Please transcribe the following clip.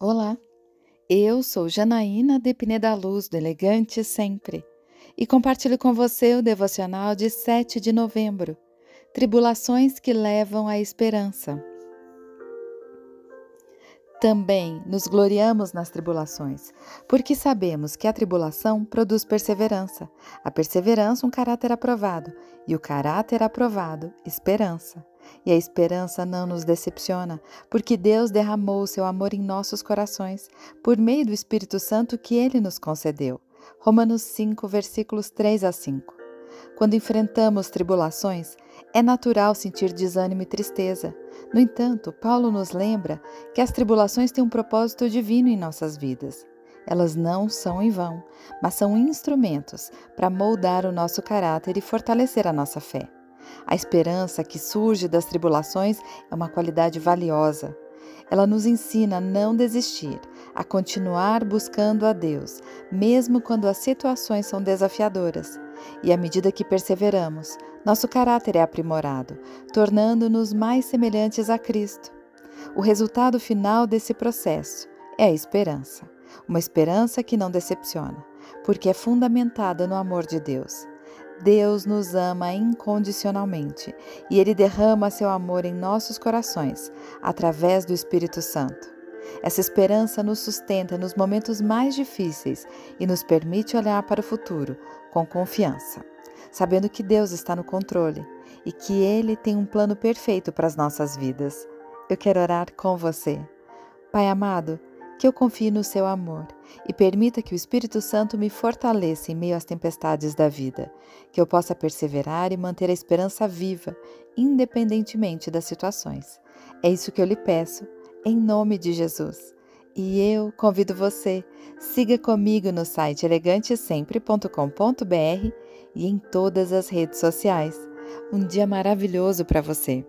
Olá, eu sou Janaína de Pineda Luz, do Elegante Sempre, e compartilho com você o devocional de 7 de novembro, Tribulações que levam à esperança. Também nos gloriamos nas tribulações, porque sabemos que a tribulação produz perseverança, a perseverança um caráter aprovado, e o caráter aprovado, esperança. E a esperança não nos decepciona, porque Deus derramou seu amor em nossos corações, por meio do Espírito Santo que ele nos concedeu. Romanos 5, versículos 3 a 5. Quando enfrentamos tribulações, é natural sentir desânimo e tristeza. No entanto, Paulo nos lembra que as tribulações têm um propósito divino em nossas vidas. Elas não são em vão, mas são instrumentos para moldar o nosso caráter e fortalecer a nossa fé. A esperança que surge das tribulações é uma qualidade valiosa. Ela nos ensina a não desistir, a continuar buscando a Deus, mesmo quando as situações são desafiadoras. E à medida que perseveramos, nosso caráter é aprimorado, tornando-nos mais semelhantes a Cristo. O resultado final desse processo é a esperança, uma esperança que não decepciona, porque é fundamentada no amor de Deus. Deus nos ama incondicionalmente e Ele derrama seu amor em nossos corações através do Espírito Santo. Essa esperança nos sustenta nos momentos mais difíceis e nos permite olhar para o futuro com confiança, sabendo que Deus está no controle e que Ele tem um plano perfeito para as nossas vidas. Eu quero orar com você. Pai amado, que eu confie no seu amor e permita que o Espírito Santo me fortaleça em meio às tempestades da vida, que eu possa perseverar e manter a esperança viva, independentemente das situações. É isso que eu lhe peço, em nome de Jesus. E eu convido você, siga comigo no site elegantesempre.com.br e em todas as redes sociais. Um dia maravilhoso para você!